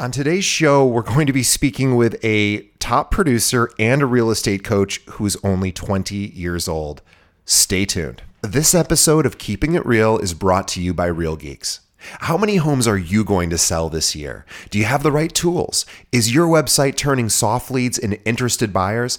On today's show, we're going to be speaking with a top producer and a real estate coach who's only 20 years old. Stay tuned. This episode of Keeping It Real is brought to you by Real Geeks. How many homes are you going to sell this year? Do you have the right tools? Is your website turning soft leads into interested buyers?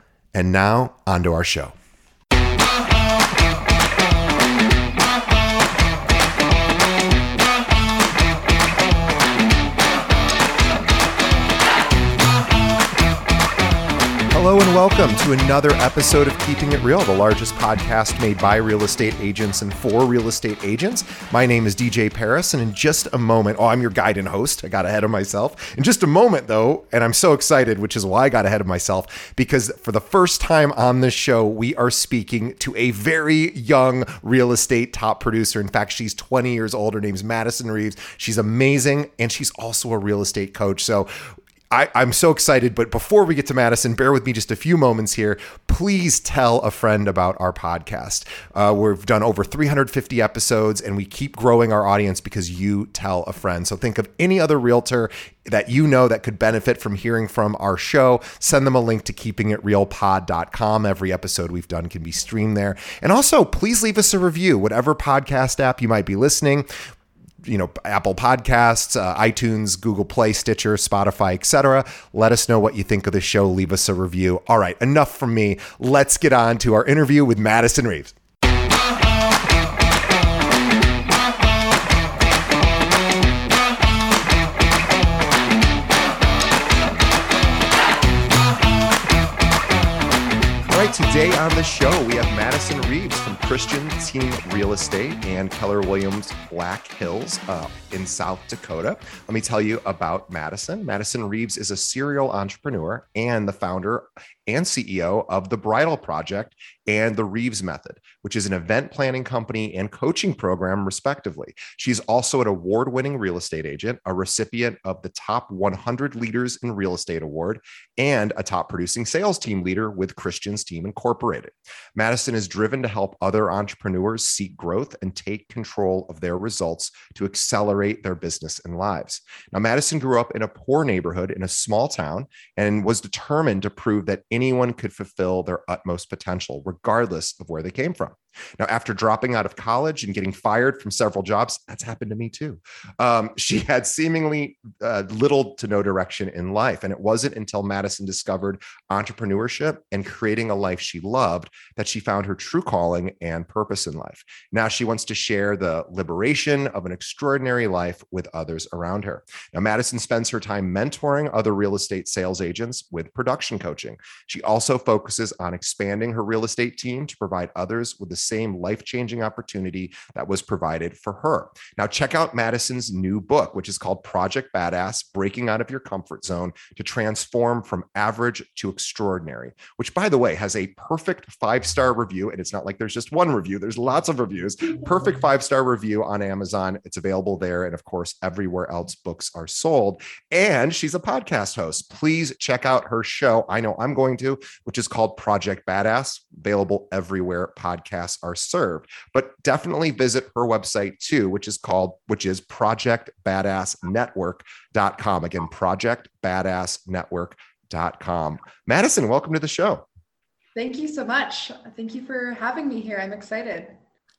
And now, on to our show. Welcome to another episode of Keeping It Real, the largest podcast made by real estate agents and for real estate agents. My name is DJ Paris, and in just a moment, oh, I'm your guide and host. I got ahead of myself. In just a moment, though, and I'm so excited, which is why I got ahead of myself, because for the first time on this show, we are speaking to a very young real estate top producer. In fact, she's 20 years old. Her name's Madison Reeves. She's amazing, and she's also a real estate coach. So I, am so excited, but before we get to Madison, bear with me just a few moments here. Please tell a friend about our podcast. Uh, we've done over 350 episodes and we keep growing our audience because you tell a friend. So think of any other realtor that you know that could benefit from hearing from our show. Send them a link to keepingitrealpod.com. Every episode we've done can be streamed there. And also, please leave us a review, whatever podcast app you might be listening you know apple podcasts uh, itunes google play stitcher spotify etc let us know what you think of the show. Leave us a review. All right enough from me. Let's get on to our interview with madison reeves today on the show, we have Madison Reeves from Christian Team Real Estate and Keller Williams Black Hills uh, in South Dakota. Let me tell you about Madison. Madison Reeves is a serial entrepreneur and the founder and CEO of the Bridal Project and the Reeves Method, which is an event planning company and coaching program, respectively. She's also an award winning real estate agent, a recipient of the Top 100 Leaders in Real Estate Award, and a top producing sales team leader with Christian's Team Incorporated. Madison is driven to help other entrepreneurs seek growth and take control of their results to accelerate their business and lives. Now, Madison grew up in a poor neighborhood in a small town and was determined to prove that anyone could fulfill their utmost potential, regardless of where they came from. Now, after dropping out of college and getting fired from several jobs, that's happened to me too. Um, she had seemingly uh, little to no direction in life. And it wasn't until Madison discovered entrepreneurship and creating a life she loved that she found her true calling and purpose in life. Now she wants to share the liberation of an extraordinary life with others around her. Now, Madison spends her time mentoring other real estate sales agents with production coaching. She also focuses on expanding her real estate team to provide others with the same life changing opportunity that was provided for her. Now, check out Madison's new book, which is called Project Badass Breaking Out of Your Comfort Zone to Transform from Average to Extraordinary, which, by the way, has a perfect five star review. And it's not like there's just one review, there's lots of reviews. Perfect mm-hmm. five star review on Amazon. It's available there. And of course, everywhere else books are sold. And she's a podcast host. Please check out her show. I know I'm going to, which is called Project Badass, available everywhere podcasts are served. But definitely visit her website too, which is called, which is projectbadassnetwork.com. Again, projectbadassnetwork.com. Madison, welcome to the show. Thank you so much. Thank you for having me here. I'm excited.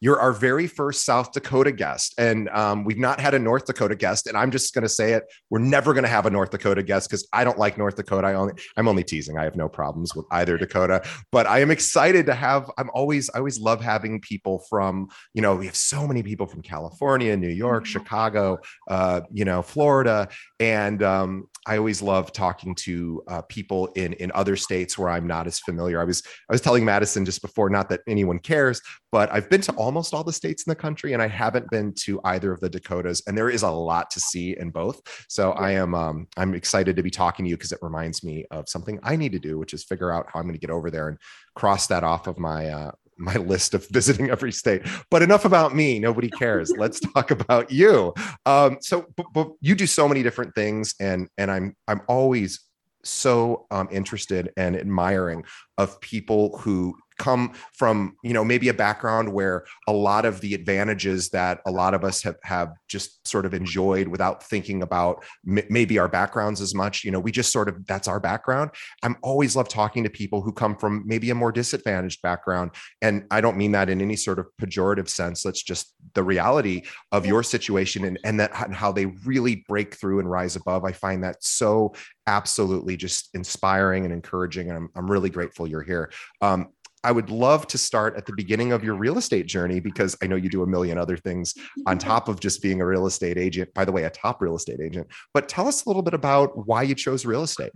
You're our very first South Dakota guest, and um, we've not had a North Dakota guest. And I'm just going to say it: we're never going to have a North Dakota guest because I don't like North Dakota. I only, I'm only teasing. I have no problems with either Dakota, but I am excited to have. I'm always, I always love having people from. You know, we have so many people from California, New York, mm-hmm. Chicago, uh, you know, Florida, and um, I always love talking to uh, people in in other states where I'm not as familiar. I was I was telling Madison just before, not that anyone cares, but I've been to almost all the states in the country, and I haven't been to either of the Dakotas, and there is a lot to see in both. So I am um, I'm excited to be talking to you because it reminds me of something I need to do, which is figure out how I'm going to get over there and cross that off of my uh, my list of visiting every state. But enough about me. Nobody cares. Let's talk about you. Um, so, but, but you do so many different things, and and I'm I'm always so um, interested and admiring of people who come from you know maybe a background where a lot of the advantages that a lot of us have have just sort of enjoyed without thinking about m- maybe our backgrounds as much you know we just sort of that's our background. I'm always love talking to people who come from maybe a more disadvantaged background. And i don't mean that in any sort of pejorative sense. That's just the reality of your situation and, and that and how they really break through and rise above. I find that so absolutely just inspiring and encouraging and i'm, I'm really grateful you're here. Um, I would love to start at the beginning of your real estate journey because I know you do a million other things on top of just being a real estate agent. By the way, a top real estate agent. But tell us a little bit about why you chose real estate.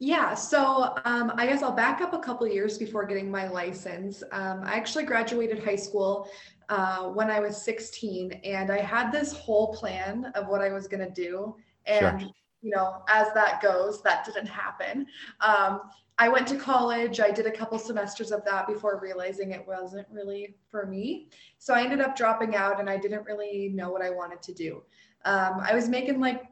Yeah, so um, I guess I'll back up a couple years before getting my license. Um, I actually graduated high school uh, when I was 16, and I had this whole plan of what I was going to do. And sure. you know, as that goes, that didn't happen. Um, I went to college. I did a couple semesters of that before realizing it wasn't really for me. So I ended up dropping out and I didn't really know what I wanted to do. Um, I was making like,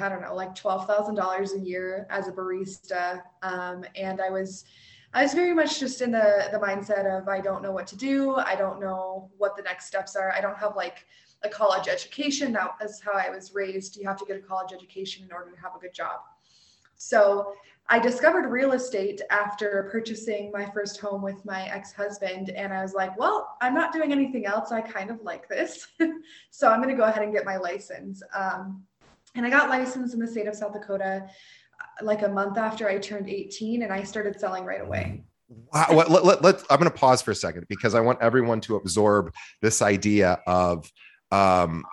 I don't know, like $12,000 a year as a barista. Um, and I was, I was very much just in the, the mindset of, I don't know what to do. I don't know what the next steps are. I don't have like a college education. That is how I was raised. You have to get a college education in order to have a good job. So I discovered real estate after purchasing my first home with my ex husband. And I was like, well, I'm not doing anything else. I kind of like this. so I'm going to go ahead and get my license. Um, and I got licensed in the state of South Dakota uh, like a month after I turned 18, and I started selling right away. Wow. Let, let, let, I'm going to pause for a second because I want everyone to absorb this idea of um,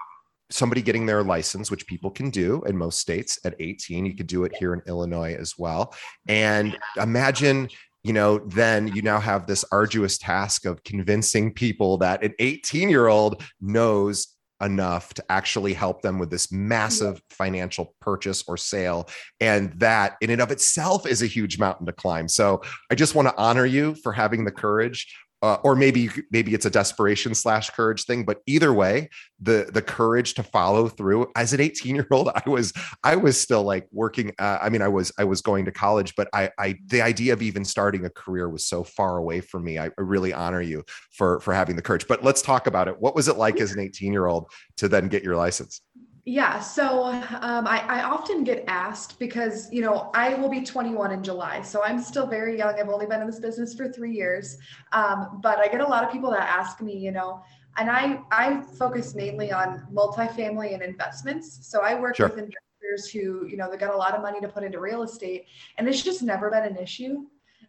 somebody getting their license, which people can do in most states at 18. You could do it here in Illinois as well. And imagine you know, then you now have this arduous task of convincing people that an 18 year old knows enough to actually help them with this massive financial purchase or sale. And that in and of itself is a huge mountain to climb. So I just want to honor you for having the courage uh, or maybe maybe it's a desperation slash courage thing but either way the the courage to follow through. As an 18 year old i was i was still like working uh, i mean i was i was going to college but i i the idea of even starting a career was so far away from me. I, I really honor you for for having the courage. But let's talk about it. What was it like as an 18 year old to then get your license yeah, so um, I, I often get asked because, you know, I will be 21 in July. So I'm still very young. I've only been in this business for three years. Um, but I get a lot of people that ask me, you know, and I, I focus mainly on multifamily and investments. So I work sure. with investors who, you know, they got a lot of money to put into real estate and it's just never been an issue.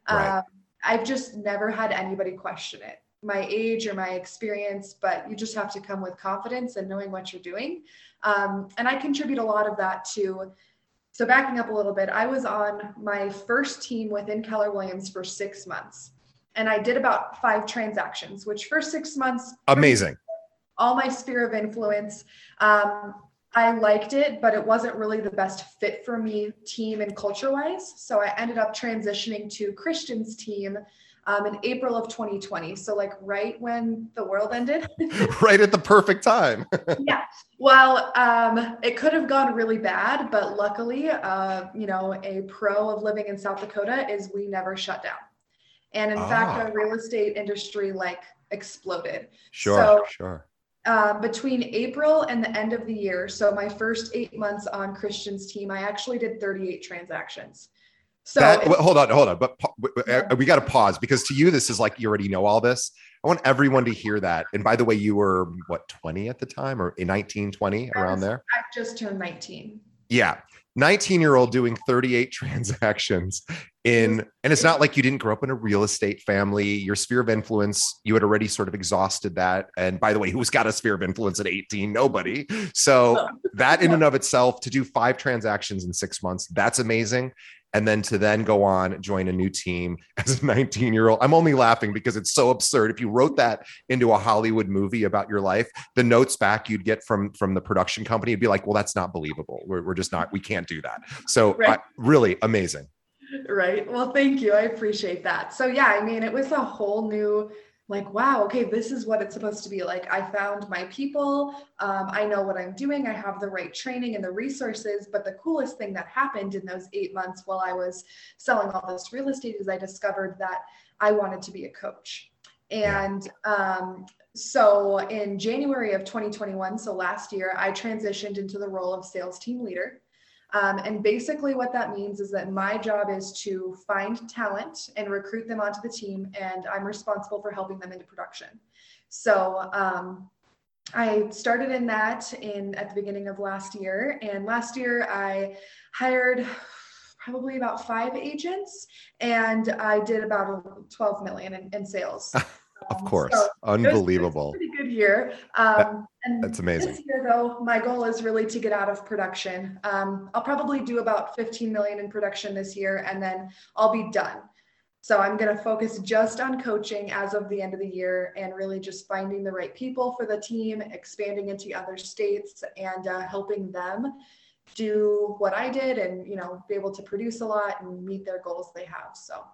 Right. Um, I've just never had anybody question it my age or my experience, but you just have to come with confidence and knowing what you're doing. Um, and I contribute a lot of that to. So backing up a little bit, I was on my first team within Keller Williams for six months, and I did about five transactions. Which for six months, amazing. All my sphere of influence. Um, I liked it, but it wasn't really the best fit for me, team and culture wise. So I ended up transitioning to Christian's team um, in April of 2020. So, like right when the world ended. right at the perfect time. yeah. Well, um, it could have gone really bad, but luckily, uh, you know, a pro of living in South Dakota is we never shut down. And in ah. fact, our real estate industry like exploded. Sure, so, sure. Uh, between April and the end of the year, so my first eight months on Christian's team, I actually did 38 transactions. So that, well, hold on, hold on. But uh, we got to pause because to you, this is like you already know all this. I want everyone to hear that. And by the way, you were what 20 at the time or in 19, 20 around there? I just turned 19. Yeah. 19 year old doing 38 transactions in and it's not like you didn't grow up in a real estate family your sphere of influence you had already sort of exhausted that and by the way who's got a sphere of influence at 18 nobody so that in and of itself to do five transactions in six months that's amazing and then to then go on join a new team as a 19 year old i'm only laughing because it's so absurd. If you wrote that into a hollywood movie about your life the notes back you'd get from from the production company would be like well that's not believable. We're, we're just not we can't do that. So right. I, really amazing. Right. Well thank you. I appreciate that. So yeah i mean it was a whole new like wow okay this is what it's supposed to be like. I found my people. Um, i know what i'm doing. I have the right training and the resources. But the coolest thing that happened in those eight months while i was selling all this real estate is i discovered that i wanted to be a coach. And um, so in january of 2021 so last year i transitioned into the role of sales team leader um, and basically, what that means is that my job is to find talent and recruit them onto the team, and I'm responsible for helping them into production. So um, I started in that in at the beginning of last year, and last year I hired probably about five agents, and I did about 12 million in, in sales. Of um, course, so unbelievable. pretty good year. Um, and that's amazing. This year, though, my goal is really to get out of production. Um, I'll probably do about 15 million in production this year, and then I'll be done. So I'm going to focus just on coaching as of the end of the year, and really just finding the right people for the team, expanding into other states, and uh, helping them do what I did, and you know, be able to produce a lot and meet their goals they have. So.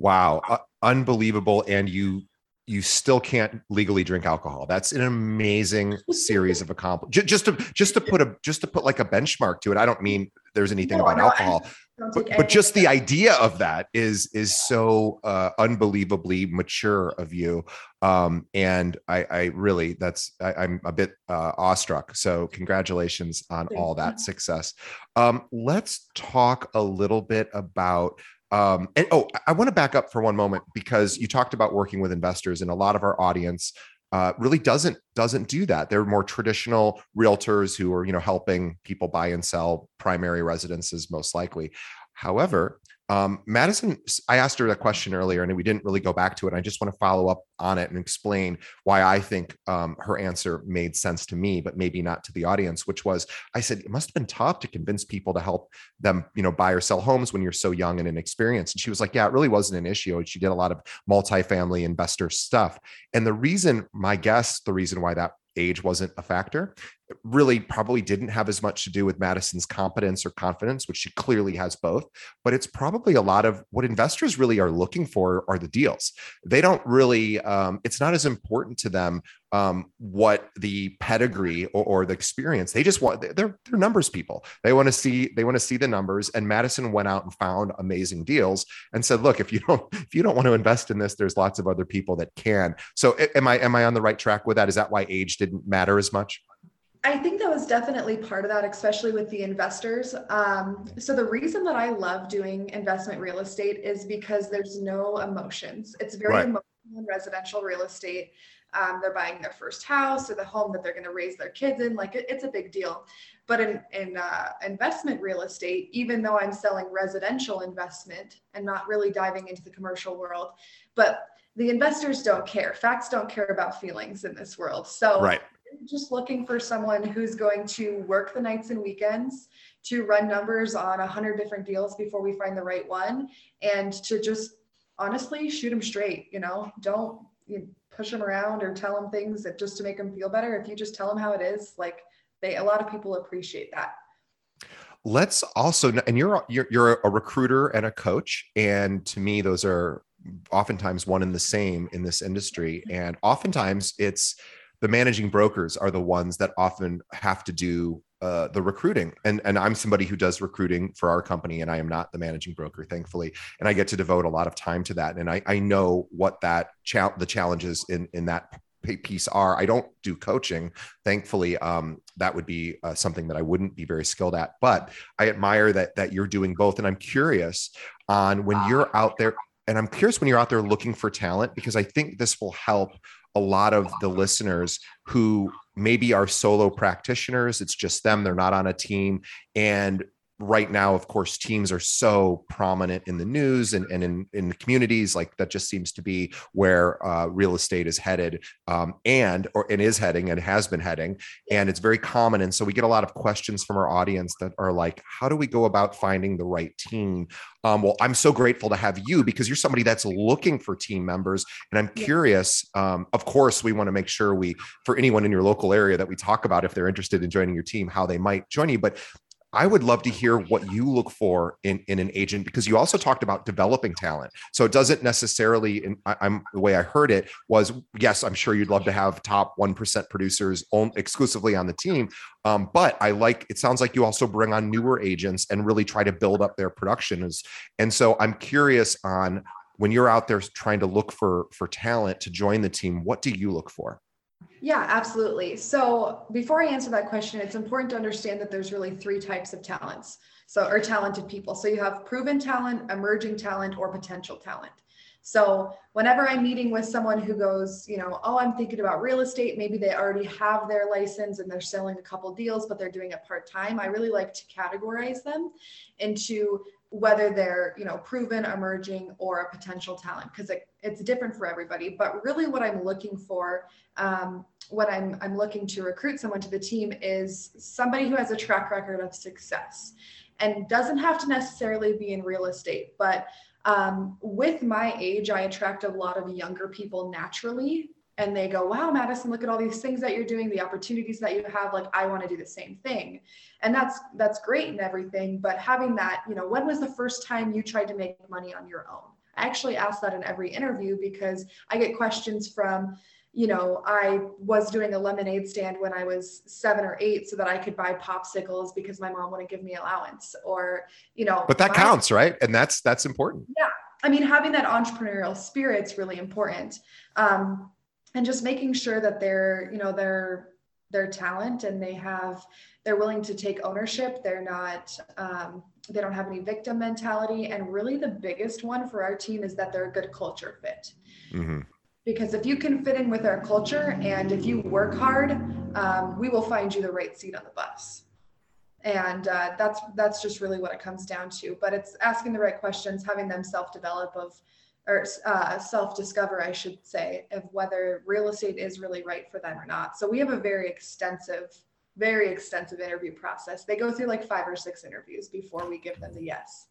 Wow, uh, unbelievable! And you you still can't legally drink alcohol. That's an amazing series of accomplishments. Just to just to put a just to put like a benchmark to it. I don't mean there's anything no, about no, alcohol, but, but just the idea of that is is so uh, unbelievably mature of you. Um, and I, I really that's I, am a bit uh, awestruck. So congratulations on all that success. Um, let's talk a little bit about um, and oh, I want to back up for one moment because you talked about working with investors, and a lot of our audience uh, really doesn't doesn't do that. They're more traditional realtors who are you know helping people buy and sell primary residences, most likely. However, um, Madison, I asked her that question earlier and we didn't really go back to it. I just want to follow up on it and explain why I think um, her answer made sense to me, but maybe not to the audience, which was I said, it must have been tough to convince people to help them, you know, buy or sell homes when you're so young and inexperienced. And she was like, yeah, it really wasn't an issue. She did a lot of multifamily investor stuff. And the reason, my guess, the reason why that age wasn't a factor really probably didn't have as much to do with Madison's competence or confidence, which she clearly has both. But it's probably a lot of what investors really are looking for are the deals. They don't really, um, it's not as important to them um, what the pedigree or, or, the experience. They just want they're they're numbers people. They want to see they want to see the numbers. And Madison went out and found amazing deals and said, look, if you don't if you don't want to invest in this, there's lots of other people that can. So am I am I on the right track with that? Is that why age didn't matter as much? I think that was definitely part of that, especially with the investors. Um, so the reason that I love doing investment real estate is because there's no emotions. It's very right. emotional in residential real estate. Um, they're buying their first house or the home that they're going to raise their kids in. Like it, it's a big deal. But in, in uh, investment real estate, even though I'm selling residential investment and not really diving into the commercial world, but the investors don't care. Facts don't care about feelings in this world. So right just looking for someone who's going to work the nights and weekends to run numbers on a hundred different deals before we find the right one and to just honestly shoot them straight you know? Don't you push them around or tell them things that just to make them feel better. If you just tell them how it is like they a lot of people appreciate that. Let's also and you're you're, you're a recruiter and a coach and to me those are oftentimes one and the same in this industry. Mm-hmm. And oftentimes it's the managing brokers are the ones that often have to do uh, the recruiting and and I'm somebody who does recruiting for our company and I am not the managing broker thankfully and I get to devote a lot of time to that and I, I know what that cha- the challenges in in that piece are. I don't do coaching. Thankfully, um, that would be uh, something that I wouldn't be very skilled at. But I admire that that you're doing both, and I'm curious on when you're out there. And I'm curious when you're out there looking for talent because I think this will help a lot of the listeners who maybe are solo practitioners. It's just them; they're not on a team, and right now, of course, teams are so prominent in the news and, and in, in the communities. Like that just seems to be where uh, real estate is headed um, and or and is heading and has been heading. And it's very common. And so we get a lot of questions from our audience that are like, how do we go about finding the right team? Um, well, I'm so grateful to have you because you're somebody that's looking for team members. And I'm curious, um, of course, we want to make sure we, for anyone in your local area that we talk about, if they're interested in joining your team, how they might join you. But I would love to hear what you look for in, in an agent because you also talked about developing talent. So it doesn't necessarily, and I, am the way I heard it was, yes, I'm sure you'd love to have top 1% producers exclusively on the team. Um, but I like, it sounds like you also bring on newer agents and really try to build up their productions. And so I'm curious on when you're out there trying to look for, for talent to join the team, what do you look for? Yeah, absolutely. So before I answer that question, it's important to understand that there's really three types of talents. So, or talented people. So you have proven talent, emerging talent, or potential talent. So whenever I'm meeting with someone who goes, you know, oh, I'm thinking about real estate, maybe they already have their license and they're selling a couple deals, but they're doing it part time. I really like to categorize them into whether they're you know proven emerging or a potential talent because it, it's different for everybody. But really what i'm looking for um, when I'm, I'm looking to recruit someone to the team is somebody who has a track record of success and doesn't have to necessarily be in real estate. But um, with my age i attract a lot of younger people naturally and they go, wow, Madison, look at all these things that you're doing, the opportunities that you have. Like, I want to do the same thing. And that's that's great and everything. But having that, you know, when was the first time you tried to make money on your own? I actually ask that in every interview because I get questions from, you know, I was doing a lemonade stand when I was seven or eight so that I could buy popsicles because my mom wouldn't give me allowance. Or, you know, but that my, counts, right? And that's that's important. Yeah. I mean, having that entrepreneurial spirit's really important. Um, and just making sure that they're you know they're their talent and they have they're willing to take ownership. They're not um, they don't have any victim mentality. And really the biggest one for our team is that they're a good culture fit. Mm-hmm. because if you can fit in with our culture and if you work hard um, we will find you the right seat on the bus. And uh, that's that's just really what it comes down to. But it's asking the right questions having them self-develop of or uh, self discover, I should say, of whether real estate is really right for them or not. So we have a very extensive, very extensive interview process. They go through like five or six interviews before we give them the yes.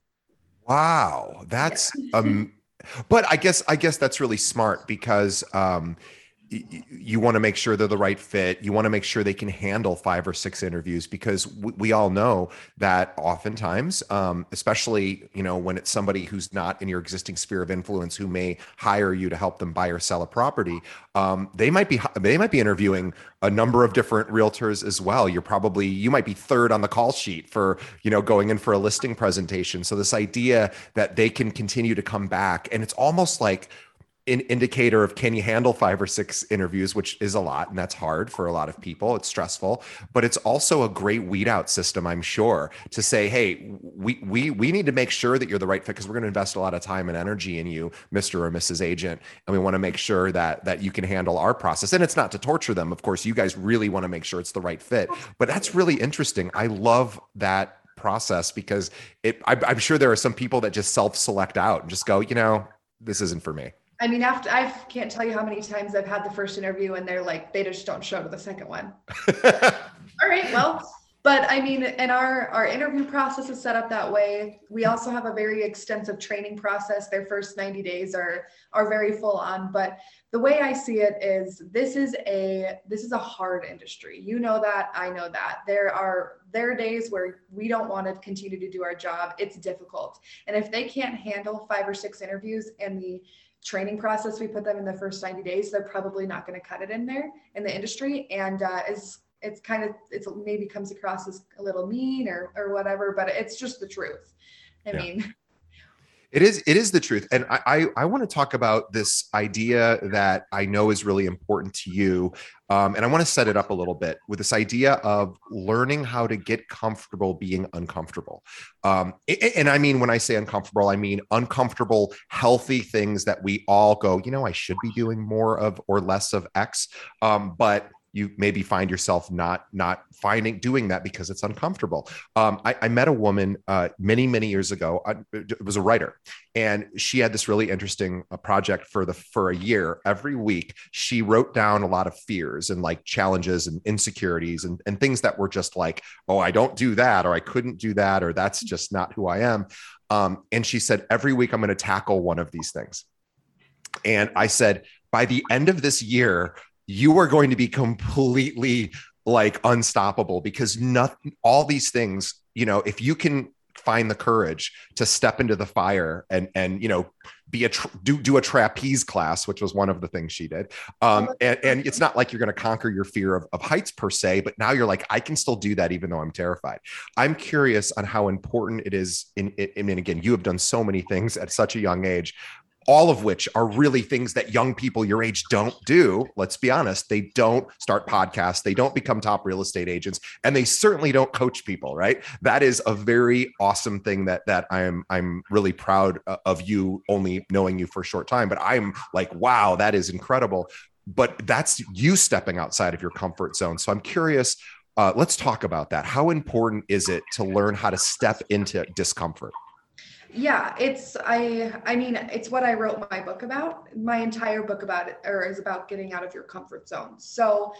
Wow, that's yeah. um. But I guess I guess that's really smart because um, you want to make sure they're the right fit. You want to make sure they can handle five or six interviews because we, we all know that oftentimes, um, especially you know when it's somebody who's not in your existing sphere of influence who may hire you to help them buy or sell a property, um, they might be they might be interviewing a number of different realtors as well. You're probably you might be third on the call sheet for you know going in for a listing presentation. So this idea that they can continue to come back and it's almost like an indicator of can you handle five or six interviews, which is a lot, and that's hard for a lot of people. It's stressful, but it's also a great weed out system, I'm sure, to say, hey, we we we need to make sure that you're the right fit because we're going to invest a lot of time and energy in you, Mr. or Mrs. Agent, and we want to make sure that that you can handle our process. And it's not to torture them, of course. You guys really want to make sure it's the right fit, but that's really interesting. I love that process because it. I, I'm sure there are some people that just self-select out and just go, you know, this isn't for me. I mean, after I can't tell you how many times I've had the first interview and they're like, they just don't show to the second one. All right, well, but I mean, and our our interview process is set up that way. We also have a very extensive training process. Their first 90 days are are very full on, but the way I see it is this is a this is a hard industry. You know that, I know that. There are there are days where we don't want to continue to do our job. It's difficult. And if they can't handle five or six interviews and the training process we put them in the first 90 days they're probably not going to cut it in there in the industry and uh, is it's kind of it's maybe comes across as a little mean or or whatever but it's just the truth i yeah. mean It is it is the truth. And I I, I want to talk about this idea that I know is really important to you. Um, and I want to set it up a little bit with this idea of learning how to get comfortable being uncomfortable. Um, and I mean, when I say uncomfortable, I mean uncomfortable, healthy things that we all go, you know, I should be doing more of or less of X. Um, but you maybe find yourself not not finding doing that because it's uncomfortable. Um, I, I, met a woman uh, many many years ago. I, it was a writer, and she had this really interesting uh, project for the for a year. Every week, she wrote down a lot of fears and like challenges and insecurities and and things that were just like, oh, I don't do that, or I couldn't do that, or that's just not who I am. Um, and she said, every week I'm going to tackle one of these things. And I said, by the end of this year, you are going to be completely like unstoppable because nothing all these things you know if you can find the courage to step into the fire and and you know be a tra- do do a trapeze class which was one of the things she did um and, and it's not like you're going to conquer your fear of, of heights per se but now you're like i can still do that even though i'm terrified. I'm curious on how important it is in, in i mean again you have done so many things at such a young age all of which are really things that young people your age don't do. Let's be honest, they don't start podcasts, they don't become top real estate agents, and they certainly don't coach people, right? That is a very awesome thing that that I'm I'm really proud of you only knowing you for a short time, but I'm like, wow, that is incredible. But that's you stepping outside of your comfort zone. So I'm curious uh, let's talk about that. How important is it to learn how to step into discomfort? Yeah it's i i mean it's what i wrote my book about. My entire book about it or is about getting out of your comfort zone. So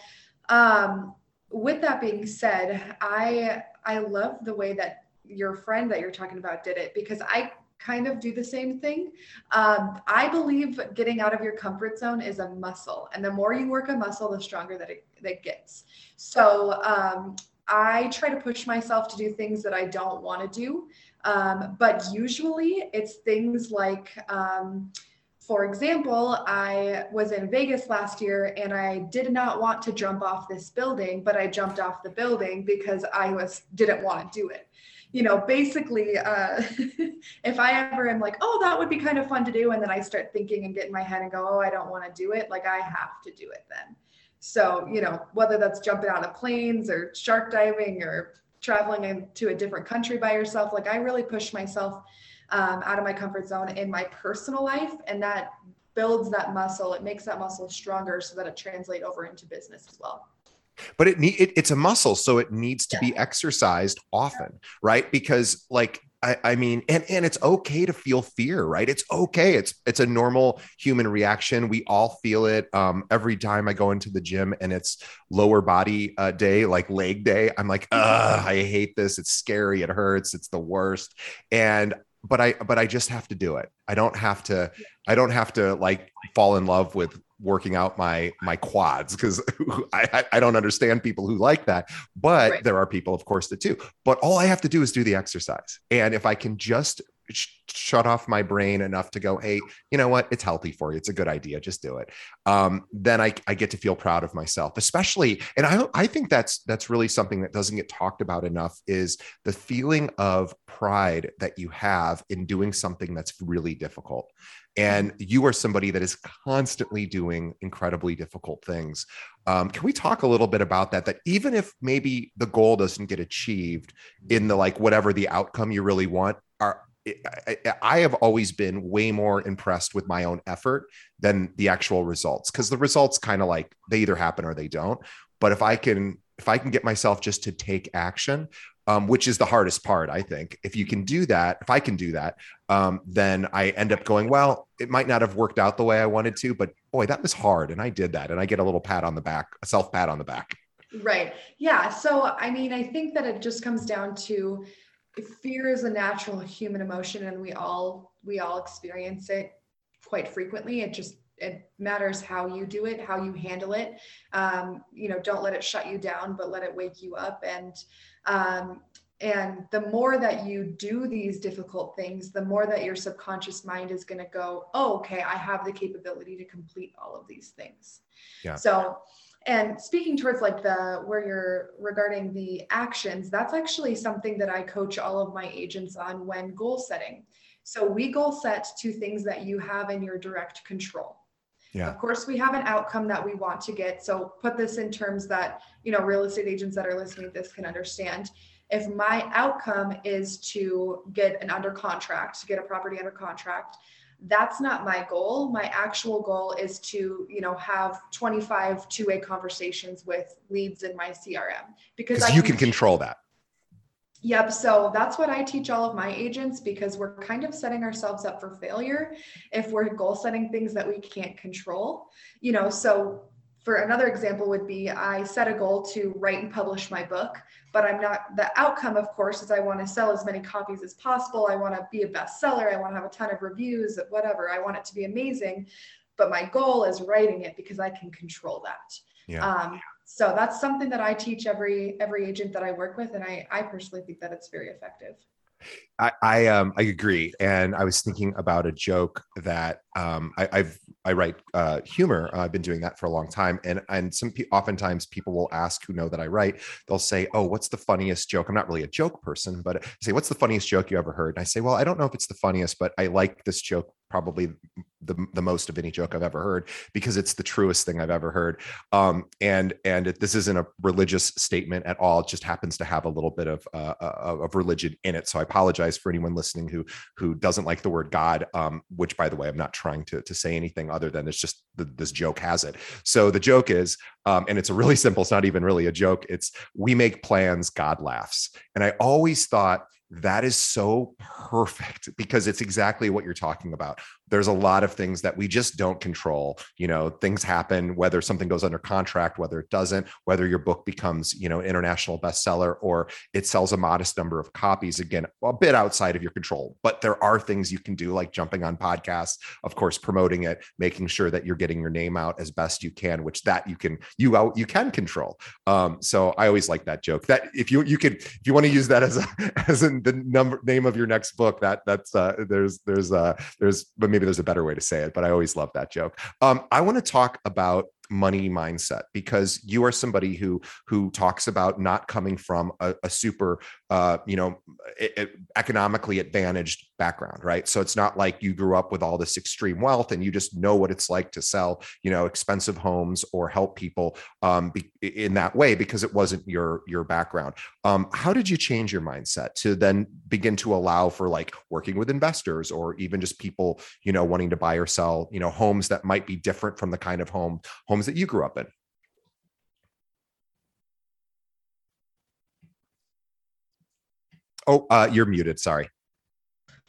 um with that being said i i love the way that your friend that you're talking about did it because i kind of do the same thing. Um, i believe getting out of your comfort zone is a muscle and the more you work a muscle the stronger that it, that gets. So um, i try to push myself to do things that i don't want to do um, but usually it's things like, um, for example, I was in Vegas last year and I did not want to jump off this building, but I jumped off the building because I was didn't want to do it. You know, basically, uh, if I ever am like, oh, that would be kind of fun to do, and then I start thinking and get in my head and go, oh, I don't want to do it, like I have to do it then. So, you know, whether that's jumping out of planes or shark diving or traveling into a different country by yourself. Like I really push myself um, out of my comfort zone in my personal life, and that builds that muscle. It makes that muscle stronger so that it translates over into business as well but it, need, it it's a muscle so it needs to yeah. be exercised often right because like I, I, mean, and and it's okay to feel fear, right? It's okay. It's it's a normal human reaction. We all feel it. Um, every time I go into the gym and it's lower body uh, day, like leg day, I'm like, Ugh, I hate this. It's scary. It hurts. It's the worst. And but I but I just have to do it. I don't have to. I don't have to like fall in love with working out my my quads because I, I don't understand people who like that but right. there are people of course that do but all i have to do is do the exercise and if i can just sh- shut off my brain enough to go hey you know what? It's healthy for you. It's a good idea. Just do it. Um, then I, I get to feel proud of myself especially and I, I think that's that's really something that doesn't get talked about enough is the feeling of pride that you have in doing something that's really difficult. And you are somebody that is constantly doing incredibly difficult things. Um, can we talk a little bit about that that even if maybe the goal doesn't get achieved in the like whatever the outcome you really want are I, I have always been way more impressed with my own effort than the actual results because the results kind of like they either happen or they don't but if i can if i can get myself just to take action um, which is the hardest part, I think. If you can do that, if I can do that, um, then I end up going, well, it might not have worked out the way I wanted to, but boy, that was hard. And I did that. And I get a little pat on the back, a self pat on the back. Right. Yeah. So, I mean, I think that it just comes down to fear is a natural human emotion and we all, we all experience it quite frequently. It just, it matters how you do it, how you handle it. Um, you know, don't let it shut you down, but let it wake you up. And um, and the more that you do these difficult things, the more that your subconscious mind is going to go, oh, okay, I have the capability to complete all of these things. Yeah. So, and speaking towards like the where you're regarding the actions, that's actually something that I coach all of my agents on when goal setting. So we goal set to things that you have in your direct control. Yeah. Of course, we have an outcome that we want to get. So put this in terms that, you know, real estate agents that are listening to this can understand. If my outcome is to get an under contract, to get a property under contract, that's not my goal. My actual goal is to, you know, have 25 two-way conversations with leads in my CRM because you can control that. Yep. So that's what I teach all of my agents because we're kind of setting ourselves up for failure if we're goal setting things that we can't control. You know, so for another example would be I set a goal to write and publish my book, but I'm not the outcome, of course, is I want to sell as many copies as possible. I want to be a bestseller. I want to have a ton of reviews, whatever. I want it to be amazing. But my goal is writing it because I can control that. Yeah. Um, so that's something that I teach every every agent that I work with, and I I personally think that it's very effective. I, I um I agree, and I was thinking about a joke that um I, have I write uh, humor. Uh, I've been doing that for a long time, and and some pe- oftentimes people will ask who know that I write. They'll say, "Oh, what's the funniest joke?" I'm not really a joke person, but I say, "What's the funniest joke you ever heard?" And I say, "Well, I don't know if it's the funniest, but I like this joke probably the, the most of any joke I've ever heard because it's the truest thing I've ever heard. Um, and and it, this isn't a religious statement at all. It just happens to have a little bit of uh, uh of religion in it. So I apologize for anyone listening who who doesn't like the word God. Um, which, by the way, I'm not trying to to say anything other than it's just the, this joke has it. So the joke is, um, and it's a really simple. It's not even really a joke. It's we make plans, God laughs. And I always thought that is so perfect because it's exactly what you're talking about there's a lot of things that we just don't control. You know things happen whether something goes under contract whether it doesn't whether your book becomes you know international bestseller or it sells a modest number of copies again a bit outside of your control. But there are things you can do like jumping on podcasts of course promoting it making sure that you're getting your name out as best you can which that you can you out you can control. Um, so i always like that joke that if you you could if you want to use that as a as in the number name of your next book that that's uh there's there's uh there's but maybe there's a better way to say it but i always love that joke. Um i want to talk about money mindset because you are somebody who who talks about not coming from a, a super uh, you know economically advantaged background right so it's not like you grew up with all this extreme wealth and you just know what it's like to sell you know expensive homes or help people um, be, in that way because it wasn't your your background um, how did you change your mindset to then begin to allow for like working with investors or even just people you know wanting to buy or sell you know homes that might be different from the kind of home home homes that you grew up in? Oh, uh, you're muted. Sorry.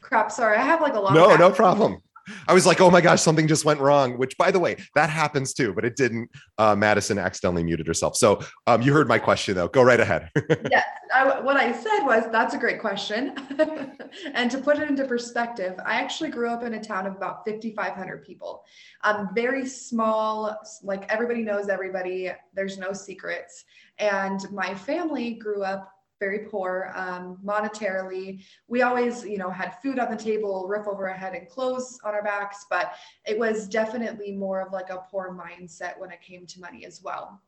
Crap. Sorry. I have like a lot. No, no problem. I was like, oh my gosh, something just went wrong, which by the way, that happens too, but it didn't. Uh, Madison accidentally muted herself. So um, you heard my question though. Go right ahead. yes. I, what I said was, that's a great question. and to put it into perspective, I actually grew up in a town of about 5,500 people. Um, very small, like everybody knows everybody. There's no secrets. And my family grew up very poor um, monetarily. We always, you know, had food on the table, roof over our head, and clothes on our backs, but it was definitely more of like a poor mindset when it came to money as well.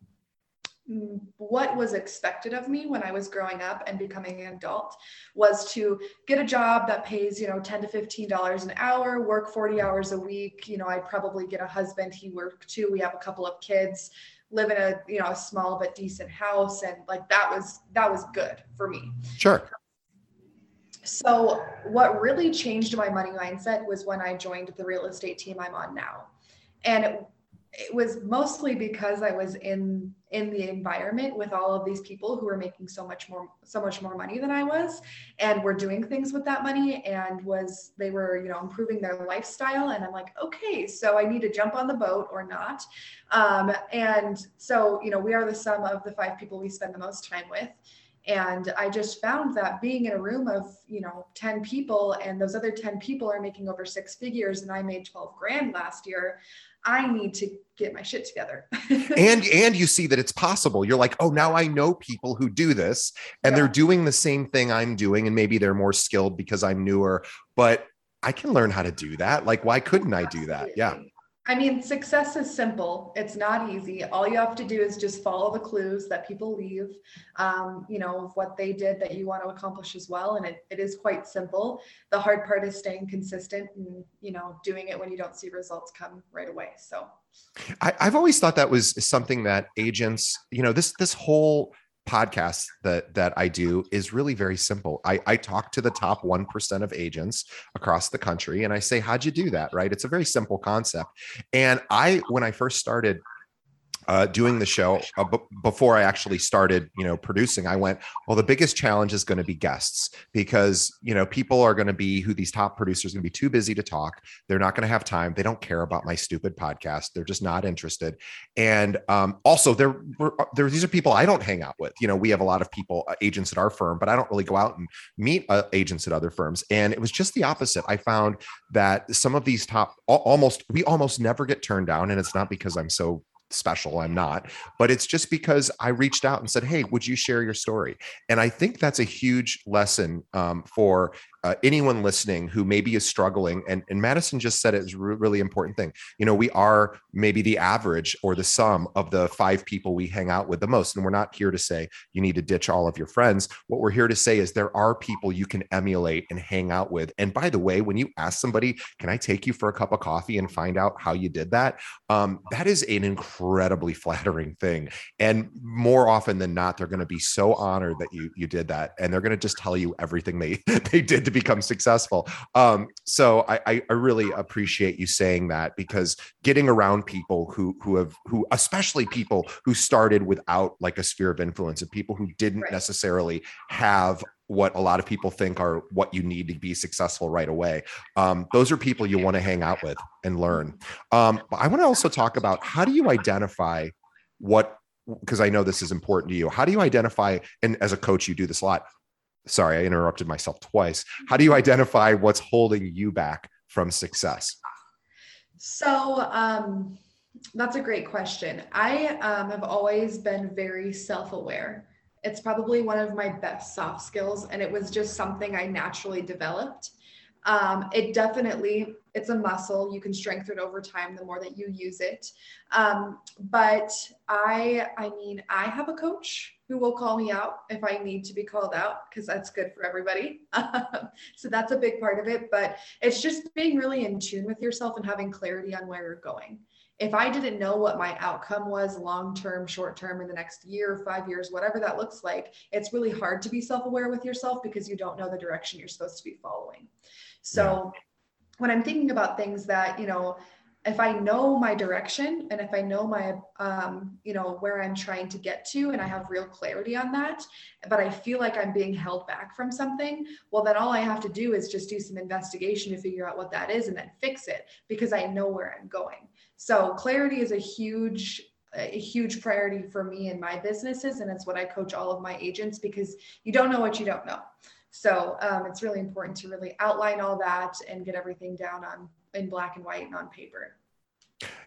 Mm, what was expected of me when I was growing up and becoming an adult was to get a job that pays, you know, 10 to 15 dollars an hour, work 40 hours a week. You know, I'd probably get a husband, he worked too. We have a couple of kids live in a you know a small but decent house and like that was that was good for me. Sure. So what really changed my money mindset was when i joined the real estate team i'm on now. And it, was mostly because I was in in the environment with all of these people who were making so much more so much more money than I was and were doing things with that money and was they were you know improving their lifestyle. And I'm like okay so I need to jump on the boat or not. Um, and so you know we are the sum of the five people we spend the most time with. And i just found that being in a room of you know 10 people and those other 10 people are making over six figures and i made 12 grand last year I need to get my shit together. and and you see that it's possible. You're like, "Oh, now I know people who do this and yeah. they're doing the same thing I'm doing and maybe they're more skilled because I'm newer, but I can learn how to do that. Like why couldn't I do that?" Yeah. I mean, success is simple. It's not easy. All you have to do is just follow the clues that people leave, um, you know, of what they did that you want to accomplish as well. And it, it is quite simple. The hard part is staying consistent and, you know, doing it when you don't see results come right away. So I, I've always thought that was something that agents, you know, this this whole podcast that that I do is really very simple. I, I talk to the top 1% of agents across the country and I say, how'd you do that? Right. It's a very simple concept. And I, when I first started uh, doing the show uh, b- before I actually started, you know, producing, I went, well, the biggest challenge is going to be guests because, you know, people are going to be who these top producers going to be too busy to talk. They're not going to have time. They don't care about my stupid podcast. They're just not interested. And um, also, there, uh, there, these are people I don't hang out with. You know, we have a lot of people, uh, agents at our firm, but I don't really go out and meet uh, agents at other firms. And it was just the opposite. I found that some of these top, almost, we almost never get turned down. And it's not because I'm so special. I'm not, but it's just because I reached out and said, Hey, would you share your story? And I think that's a huge lesson um, for uh, anyone listening who maybe is struggling and, and madison just said it is a really important thing. You know we are maybe the average or the sum of the five people we hang out with the most and we're not here to say you need to ditch all of your friends. What we're here to say is there are people you can emulate and hang out with. And by the way when you ask somebody can i take you for a cup of coffee and find out how you did that? Um, that is an incredibly flattering thing. And more often than not they're going to be so honored that you you did that and they're going to just tell you everything they they did to become successful. Um, so I, I really appreciate you saying that because getting around people who who have who especially people who started without like a sphere of influence and people who didn't right. necessarily have what a lot of people think are what you need to be successful right away. Um, those are people you want to hang out with and learn. Um, but I want to also talk about how do you identify what because I know this is important to you. How do you identify, and as a coach, you do this a lot sorry, I interrupted myself twice. How do you identify what's holding you back from success? So, um, that's a great question. I um, have always been very self aware. It's probably one of my best soft skills, and it was just something I naturally developed. Um, it definitely it's a muscle you can strengthen over time the more that you use it um, but i i mean i have a coach who will call me out if i need to be called out because that's good for everybody so that's a big part of it but it's just being really in tune with yourself and having clarity on where you're going if I didn't know what my outcome was long term, short term, in the next year, five years, whatever that looks like, it's really hard to be self aware with yourself because you don't know the direction you're supposed to be following. So yeah. when I'm thinking about things that, you know, if I know my direction and if I know my, um, you know, where I'm trying to get to and I have real clarity on that, but I feel like I'm being held back from something, well, then all I have to do is just do some investigation to figure out what that is and then fix it because I know where I'm going. So clarity is a huge a huge priority for me in my businesses and it's what i coach all of my agents because you don't know what you don't know so um, it's really important to really outline all that and get everything down on in black and white and on paper.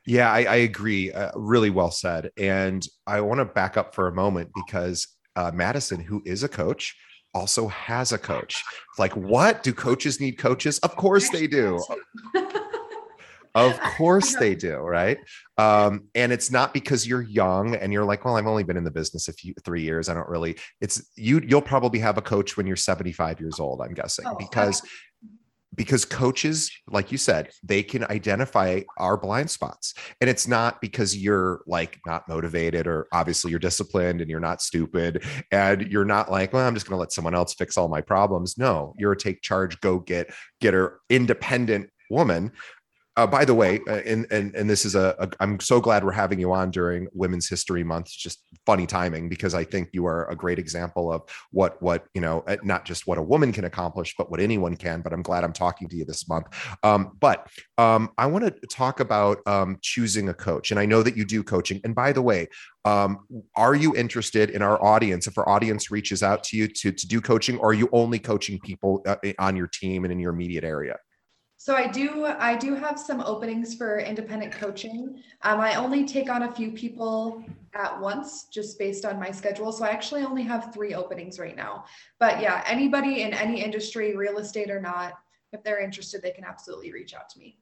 Yeah, I, I agree. Uh, really well said. And I want to back up for a moment because uh, Madison, who is a coach, also has a coach. Like, what do coaches need coaches? Of course they do. Of course they do, right? Um, and it's not because you're young and you're like, well, I've only been in the business a few three years. I don't really. It's you. You'll probably have a coach when you're 75 years old. I'm guessing oh, because because coaches like you said they can identify our blind spots. And it's not because you're like not motivated or obviously you're disciplined and you're not stupid and you're not like well i'm just going to let someone else fix all my problems. No you're a take charge go get get her independent woman uh, by the way, uh, and, and and this is a, a. I'm so glad we're having you on during Women's History Month. It's just funny timing because I think you are a great example of what what you know, uh, not just what a woman can accomplish, but what anyone can. But I'm glad I'm talking to you this month. Um, but um, I want to talk about um, choosing a coach, and I know that you do coaching. And by the way, um, are you interested in our audience? If our audience reaches out to you to to do coaching, or are you only coaching people uh, on your team and in your immediate area? So I do I do have some openings for independent coaching. Um, I only take on a few people at once just based on my schedule. So I actually only have three openings right now. But yeah, anybody in any industry, real estate or not, if they're interested, they can absolutely reach out to me.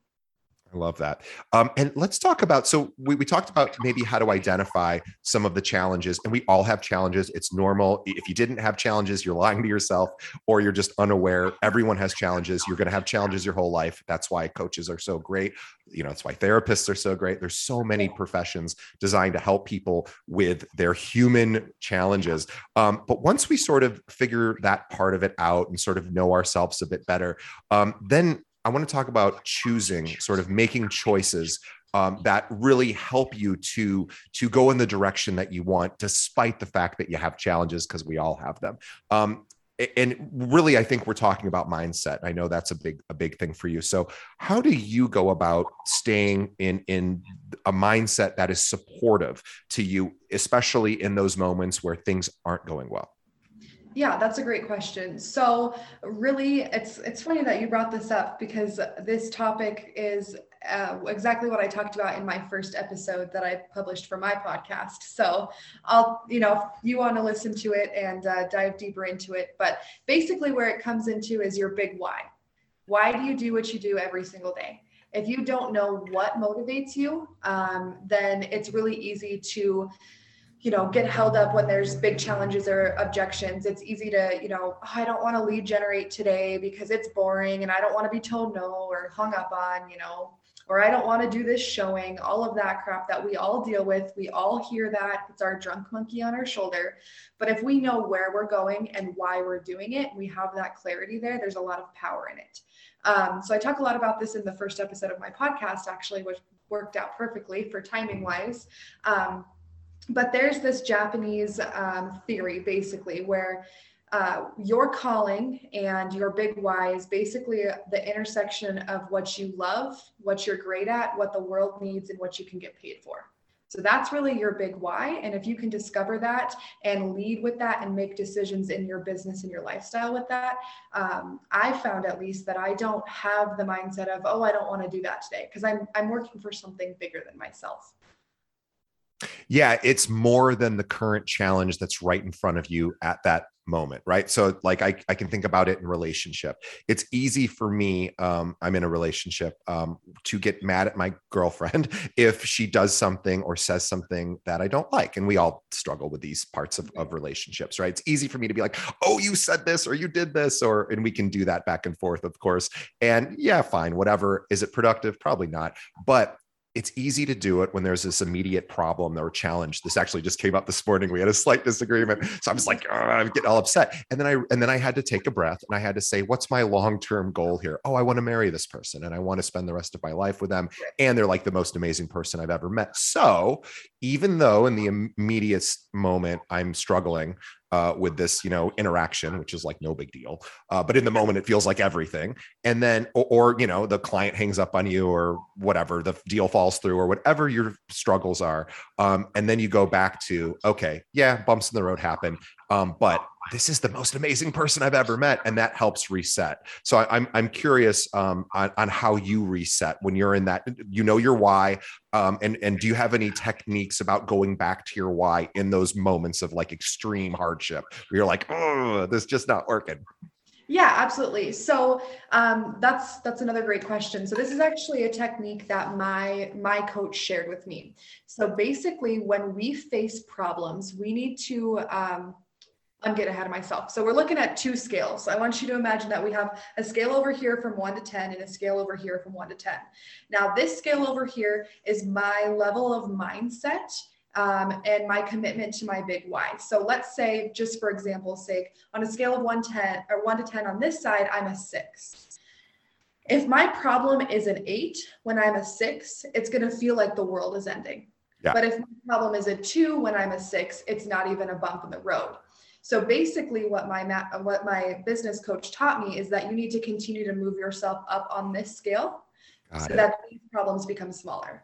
I love that. Um, and let's talk about so we, we talked about maybe how to identify some of the challenges, and we all have challenges. It's normal. If you didn't have challenges, you're lying to yourself or you're just unaware. Everyone has challenges. You're going to have challenges your whole life. That's why coaches are so great. You know, that's why therapists are so great. There's so many professions designed to help people with their human challenges. Um, but once we sort of figure that part of it out and sort of know ourselves a bit better, um, then I want to talk about choosing, sort of making choices um, that really help you to to go in the direction that you want, despite the fact that you have challenges, because we all have them. Um, and really, I think we're talking about mindset. I know that's a big a big thing for you. So, how do you go about staying in in a mindset that is supportive to you, especially in those moments where things aren't going well? Yeah, that's a great question. So really it's it's funny that you brought this up because this topic is uh, exactly what I talked about in my first episode that I published for my podcast. So I'll, you know, you want to listen to it and uh, dive deeper into it. But basically, where it comes into is your big why. Why do you do what you do every single day? If you don't know what motivates you, um, then it's really easy to you know get held up when there's big challenges or objections. It's easy to you know oh, i don't want to lead generate today because it's boring and i don't want to be told no or hung up on you know or i don't want to do this showing all of that crap that we all deal with. We all hear that. It's our drunk monkey on our shoulder. But if we know where we're going and why we're doing it we have that clarity there. There's a lot of power in it. Um, so i talk a lot about this in the first episode of my podcast actually which worked out perfectly for timing wise um, but there's this Japanese um, theory basically where uh, your calling and your big why is basically the intersection of what you love, what you're great at, what the world needs, and what you can get paid for. So that's really your big why. And if you can discover that and lead with that and make decisions in your business and your lifestyle with that, um, I found at least that I don't have the mindset of, oh, I don't want to do that today because I'm, I'm working for something bigger than myself. Yeah, it's more than the current challenge that's right in front of you at that moment right? So like I, I can think about it in relationship. It's easy for me um, i'm in a relationship um, to get mad at my girlfriend if she does something or says something that i don't like and we all struggle with these parts of, of relationships right? It's easy for me to be like oh you said this or you did this or and we can do that back and forth of course. And yeah fine whatever. Is it productive? Probably not. But it's easy to do it when there's this immediate problem or challenge. This actually just came up this morning. We had a slight disagreement, so I was like, I'm getting all upset. And then I and then I had to take a breath and I had to say, what's my long term goal here? Oh, I want to marry this person and I want to spend the rest of my life with them. And they're like the most amazing person I've ever met. So even though in the immediate moment I'm struggling, uh, with this, you know, interaction, which is like no big deal. Uh, but in the moment, it feels like everything. And then, or, or, you know, the client hangs up on you or whatever, the deal falls through or whatever your struggles are. Um, and then you go back to, okay, yeah, bumps in the road happen. Um, but this is the most amazing person I've ever met, and that helps reset. So I, am I'm, I'm curious um, on on how you reset when you're in that. You know your why, um, and and do you have any techniques about going back to your why in those moments of like extreme hardship where you're like, oh, this just not working. Yeah, absolutely. So um, that's that's another great question. So this is actually a technique that my my coach shared with me. So basically, when we face problems, we need to um, I'm getting ahead of myself. So we're looking at two scales. I want you to imagine that we have a scale over here from one to 10 and a scale over here from one to 10. Now this scale over here is my level of mindset um, and my commitment to my big why. So let's say, just for example's sake, on a scale of 1 10 or 1 to 10 on this side, I'm a six. If my problem is an eight when I'm a six, it's going to feel like the world is ending. Yeah. But if my problem is a two when I'm a six, it's not even a bump in the road. So basically, what my what my business coach taught me is that you need to continue to move yourself up on this scale, Got so it. that these problems become smaller.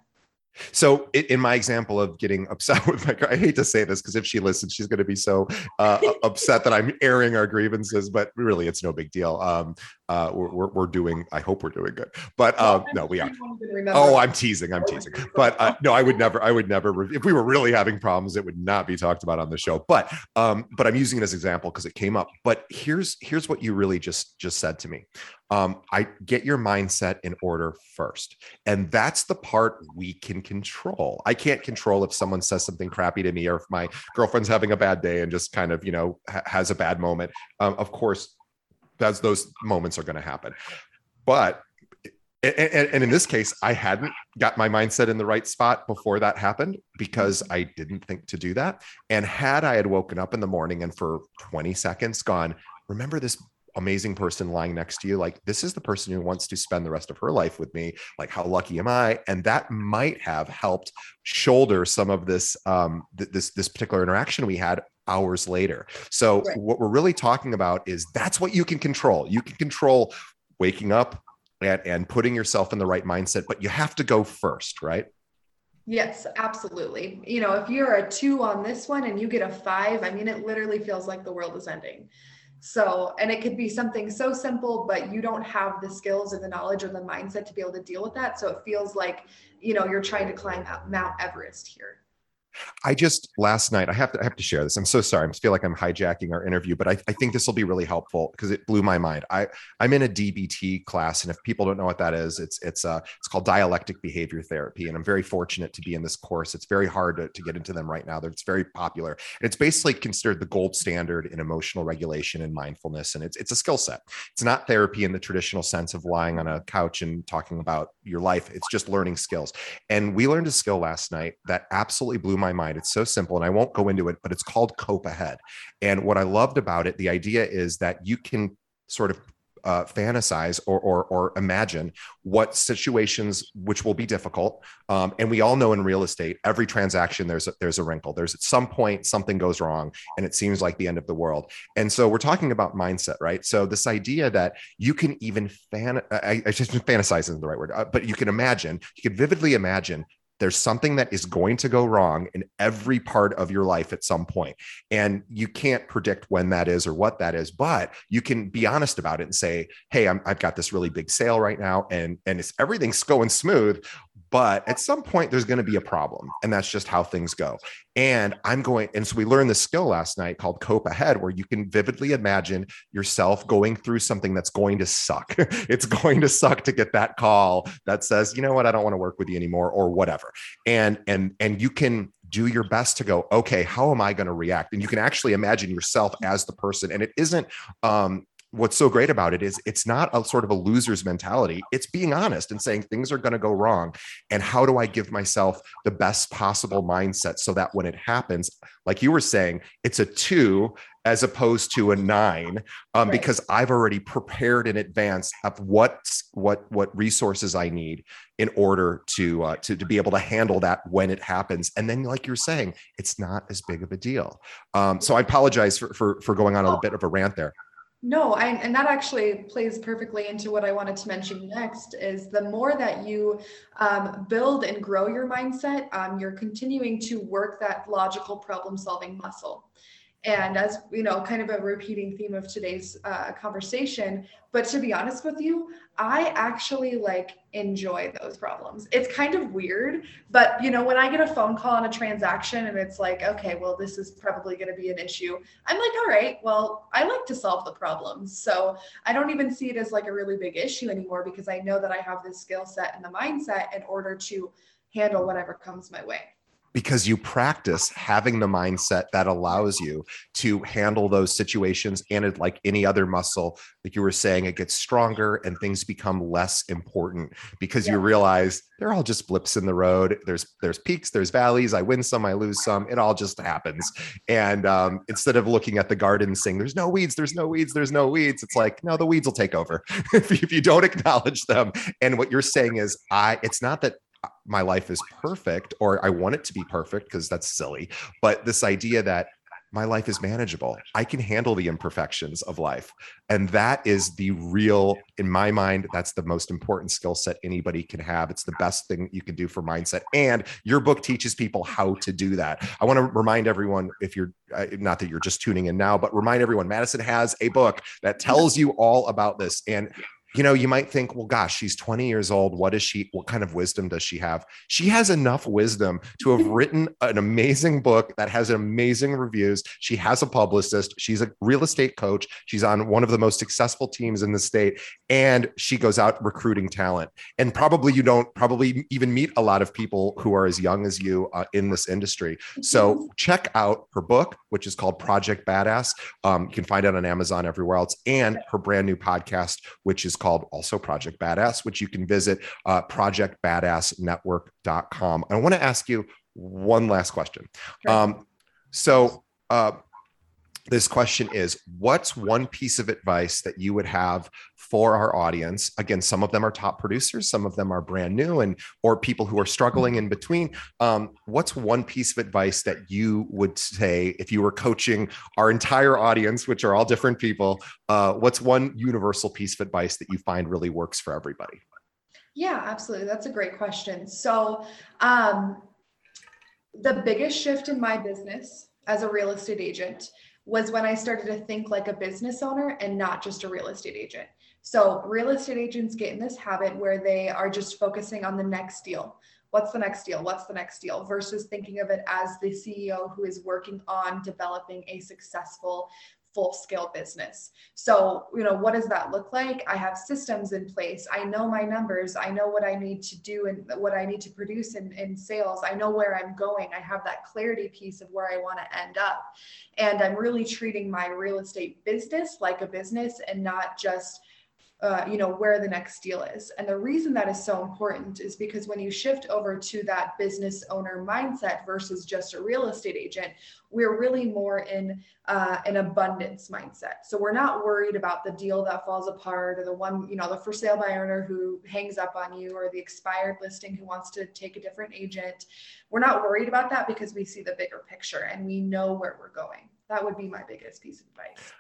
So, in my example of getting upset with my, I hate to say this because if she listens, she's going to be so uh, upset that I'm airing our grievances. But really, it's no big deal. Um, uh, we're, we're doing. I hope we're doing good. But uh, no, we are. Oh, I'm teasing. I'm teasing. But uh, no, I would never. I would never. If we were really having problems, it would not be talked about on the show. But um, but I'm using it as example because it came up. But here's here's what you really just just said to me um, I get your mindset in order first. And that's the part we can control. I can't control if someone says something crappy to me or if my girlfriend's having a bad day and just kind of, you know, ha- has a bad moment. Um, of course, that's those moments are going to happen. But and, and, in this case, I hadn't got my mindset in the right spot before that happened because I didn't think to do that. And had I had woken up in the morning and for 20 seconds gone, remember this amazing person lying next to you like this is the person who wants to spend the rest of her life with me like how lucky am i and that might have helped shoulder some of this um th- this this particular interaction we had hours later so right. what we're really talking about is that's what you can control you can control waking up and, and putting yourself in the right mindset but you have to go first right Yes, absolutely. You know, if you're a two on this one and you get a five, I mean, it literally feels like the world is ending. So, and it could be something so simple, but you don't have the skills or the knowledge or the mindset to be able to deal with that. So it feels like, you know, you're trying to climb Mount Everest here. I just last night I have to I have to share this. I'm so sorry. I feel like I'm hijacking our interview, but I, I think this will be really helpful because it blew my mind. I I'm in a DBT class, and if people don't know what that is, it's it's uh it's called dialectic behavior therapy, and I'm very fortunate to be in this course. It's very hard to, to get into them right now. It's very popular. And it's basically considered the gold standard in emotional regulation and mindfulness, and it's it's a skill set. It's not therapy in the traditional sense of lying on a couch and talking about your life. It's just learning skills. And we learned a skill last night that absolutely blew my mind. It's so simple, and I won't go into it, but it's called Cope Ahead. And what I loved about it, the idea is that you can sort of uh, fantasize or, or, or imagine what situations which will be difficult. Um, and we all know in real estate, every transaction there's a, there's a wrinkle. There's at some point something goes wrong, and it seems like the end of the world. And so we're talking about mindset, right? So this idea that you can even fan, I, I just fantasize isn't the right word, uh, but you can imagine, you can vividly imagine there's something that is going to go wrong in every part of your life at some point. And you can't predict when that is or what that is but you can be honest about it and say hey i have got this really big sale right now and and it's everything's going smooth but at some point there's going to be a problem and that's just how things go. And i'm going and so we learned this skill last night called cope ahead where you can vividly imagine yourself going through something that's going to suck. It's going to suck to get that call that says you know what? I don't want to work with you anymore or whatever. And and and you can do your best to go okay how am i going to react? And you can actually imagine yourself as the person and it isn't um what's so great about it is it's not a sort of a loser's mentality. It's being honest and saying things are going to go wrong. And how do I give myself the best possible mindset so that when it happens, like you were saying, it's a two as opposed to a nine, um, right. because I've already prepared in advance of what what what resources I need in order to uh, to to be able to handle that when it happens. And then, like you're saying, it's not as big of a deal. Um, so I apologize for, for for going on a bit of a rant there. No, I, and that actually plays perfectly into what I wanted to mention next is the more that you um, build and grow your mindset, um, you're continuing to work that logical problem solving muscle and as you know kind of a repeating theme of today's uh, conversation but to be honest with you i actually like enjoy those problems. It's kind of weird but you know when i get a phone call on a transaction and it's like okay well this is probably going to be an issue i'm like all right well i like to solve the problems so i don't even see it as like a really big issue anymore because i know that i have this skill set and the mindset in order to handle whatever comes my way because you practice having the mindset that allows you to handle those situations and it, like any other muscle like you were saying it gets stronger and things become less important because yeah. you realize they're all just blips in the road. There's there's peaks there's valleys. I win some i lose some. It all just happens. And um, instead of looking at the garden saying there's no weeds there's no weeds there's no weeds it's like no the weeds will take over if, if you don't acknowledge them. And what you're saying is i it's not that my life is perfect or I want it to be perfect because that's silly. But this idea that my life is manageable. I can handle the imperfections of life. And that is the real, in my mind, that's the most important skill set anybody can have. It's the best thing you can do for mindset. And your book teaches people how to do that. I want to remind everyone if you're uh, not that you're just tuning in now, but remind everyone Madison has a book that tells you all about this. And you know, you might think, well, gosh, she's 20 years old. What is she? What kind of wisdom does she have? She has enough wisdom to have written an amazing book that has amazing reviews. She has a publicist. She's a real estate coach. She's on one of the most successful teams in the state. And she goes out recruiting talent. And probably you don't probably even meet a lot of people who are as young as you uh, in this industry. So check out her book, which is called Project Badass. Um, you can find it on Amazon everywhere else, and her brand new podcast, which is called also Project Badass, which you can visit uh, projectbadassnetwork.com. I want to ask you one last question. Um, so, uh, this question is what's one piece of advice that you would have for our audience? Again some of them are top producers some of them are brand new and or people who are struggling in between. Um, what's one piece of advice that you would say if you were coaching our entire audience which are all different people uh, what's one universal piece of advice that you find really works for everybody? Yeah absolutely. That's a great question. So um, the biggest shift in my business as a real estate agent was when I started to think like a business owner and not just a real estate agent. So, real estate agents get in this habit where they are just focusing on the next deal. What's the next deal? What's the next deal? Versus thinking of it as the CEO who is working on developing a successful full scale business. So, you know, what does that look like? I have systems in place. I know my numbers. I know what I need to do and what I need to produce in, in sales. I know where I'm going. I have that clarity piece of where I want to end up. And I'm really treating my real estate business like a business and not just uh, you know where the next deal is. And the reason that is so important is because when you shift over to that business owner mindset versus just a real estate agent we're really more in uh, an abundance mindset. So we're not worried about the deal that falls apart or the one you know the for sale by owner who hangs up on you or the expired listing who wants to take a different agent. We're not worried about that because we see the bigger picture and we know where we're going. That would be my biggest piece of advice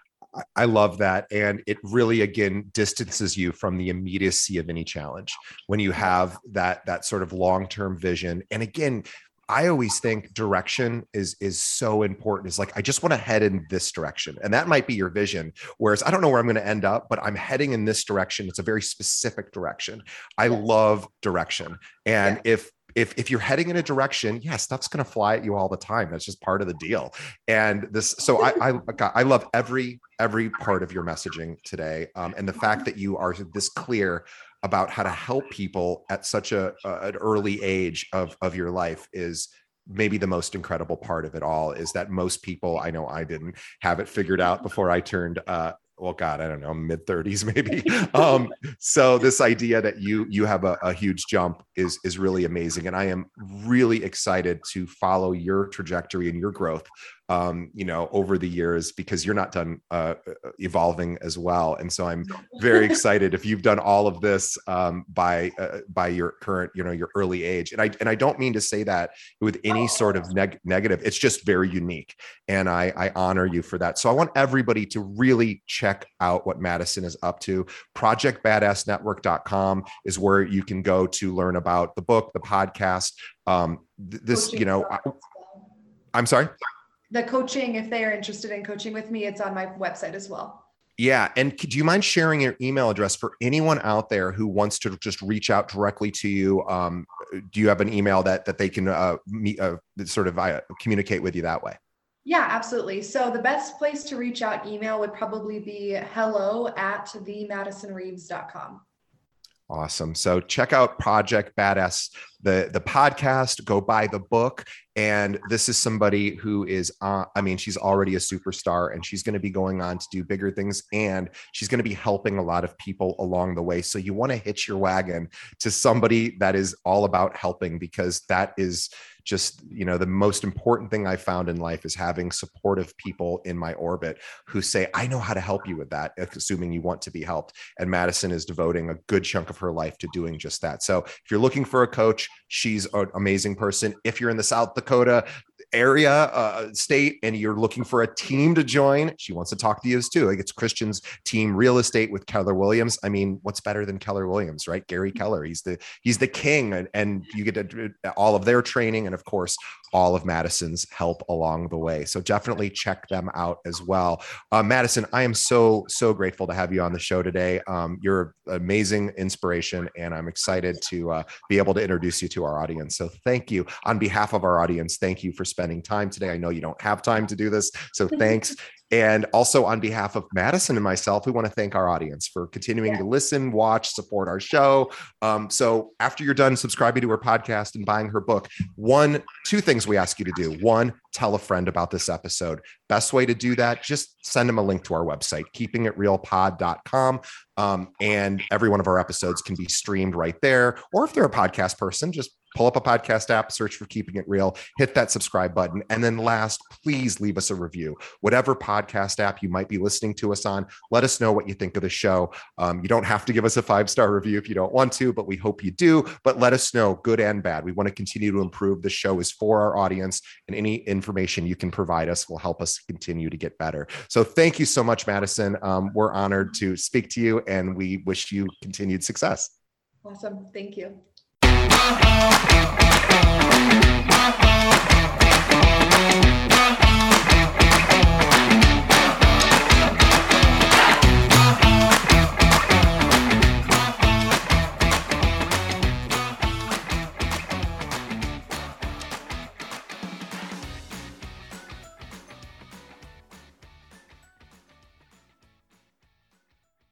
I love that. And it really again distances you from the immediacy of any challenge when you have that that sort of long-term vision. And again, I always think direction is is so important. It's like I just want to head in this direction, and that might be your vision. Whereas I don't know where I'm going to end up, but I'm heading in this direction. It's a very specific direction. I love direction, and yeah. if if if you're heading in a direction, yeah, stuff's going to fly at you all the time. That's just part of the deal. And this, so I I, I love every every part of your messaging today, um, and the fact that you are this clear about how to help people at such a, a an early age of of your life is maybe the most incredible part of it all is that most people i know i didn't have it figured out before i turned uh, well god i don't know mid 30s maybe. Um, so this idea that you you have a, a, huge jump is is really amazing. And i am really excited to follow your trajectory and your growth um, you know, over the years because you're not done uh, uh, evolving as well. And so I'm very excited if you've done all of this um, by uh, by your current, you know, your early age. And I and I don't mean to say that with any sort of neg- negative. It's just very unique, and I I honor you for that. So I want everybody to really check out what Madison is up to. ProjectBadassNetwork.com is where you can go to learn about the book, the podcast. Um, th- this, you know, I, I'm sorry the coaching, if they are interested in coaching with me, it's on my website as well. Yeah. And do you mind sharing your email address for anyone out there who wants to just reach out directly to you? Um, do you have an email that that they can uh, meet, uh, sort of uh, communicate with you that way? Yeah, absolutely. So the best place to reach out email would probably be hello at themadisonreeves.com. Awesome. So check out Project Badass, the the podcast. Go buy the book. And this is somebody who is, uh, I mean, she's already a superstar, and she's going to be going on to do bigger things, and she's going to be helping a lot of people along the way. So you want to hitch your wagon to somebody that is all about helping, because that is just you know the most important thing i found in life is having supportive people in my orbit who say i know how to help you with that assuming you want to be helped and madison is devoting a good chunk of her life to doing just that so if you're looking for a coach she's an amazing person if you're in the south dakota area, uh, state, and you're looking for a team to join, she wants to talk to you too. Like it's Christian's team real estate with Keller Williams. I mean, what's better than Keller Williams, right? Gary Keller, he's the he's the king, and, and you get to, all of their training, and of course, all of Madison's help along the way. So definitely check them out as well. Uh, Madison, I am so so grateful to have you on the show today. Um, you're amazing inspiration, and I'm excited to uh, be able to introduce you to our audience. So thank you on behalf of our audience. Thank you for spending time today. I know you don't have time to do this, so thanks. And also on behalf of Madison and myself, we want to thank our audience for continuing yeah. to listen, watch, support our show. Um, so after you're done subscribing to her podcast and buying her book, one, two things we ask you to do. One, tell a friend about this episode. Best way to do that, just send them a link to our website, keepingitrealpod.com. Um, and every one of our episodes can be streamed right there. Or if they're a podcast person, just pull up a podcast app, search for Keeping It Real, hit that subscribe button. And then last, please leave us a review. Whatever podcast app you might be listening to us on, let us know what you think of the show. Um, you don't have to give us a five star review if you don't want to, but we hope you do. But let us know, good and bad. We want to continue to improve. The show is for our audience, and any information you can provide us will help us continue to get better. So thank you so much, Madison. Um, we're honored to speak to you, and we wish you continued success. Awesome. Thank you. Uh-oh.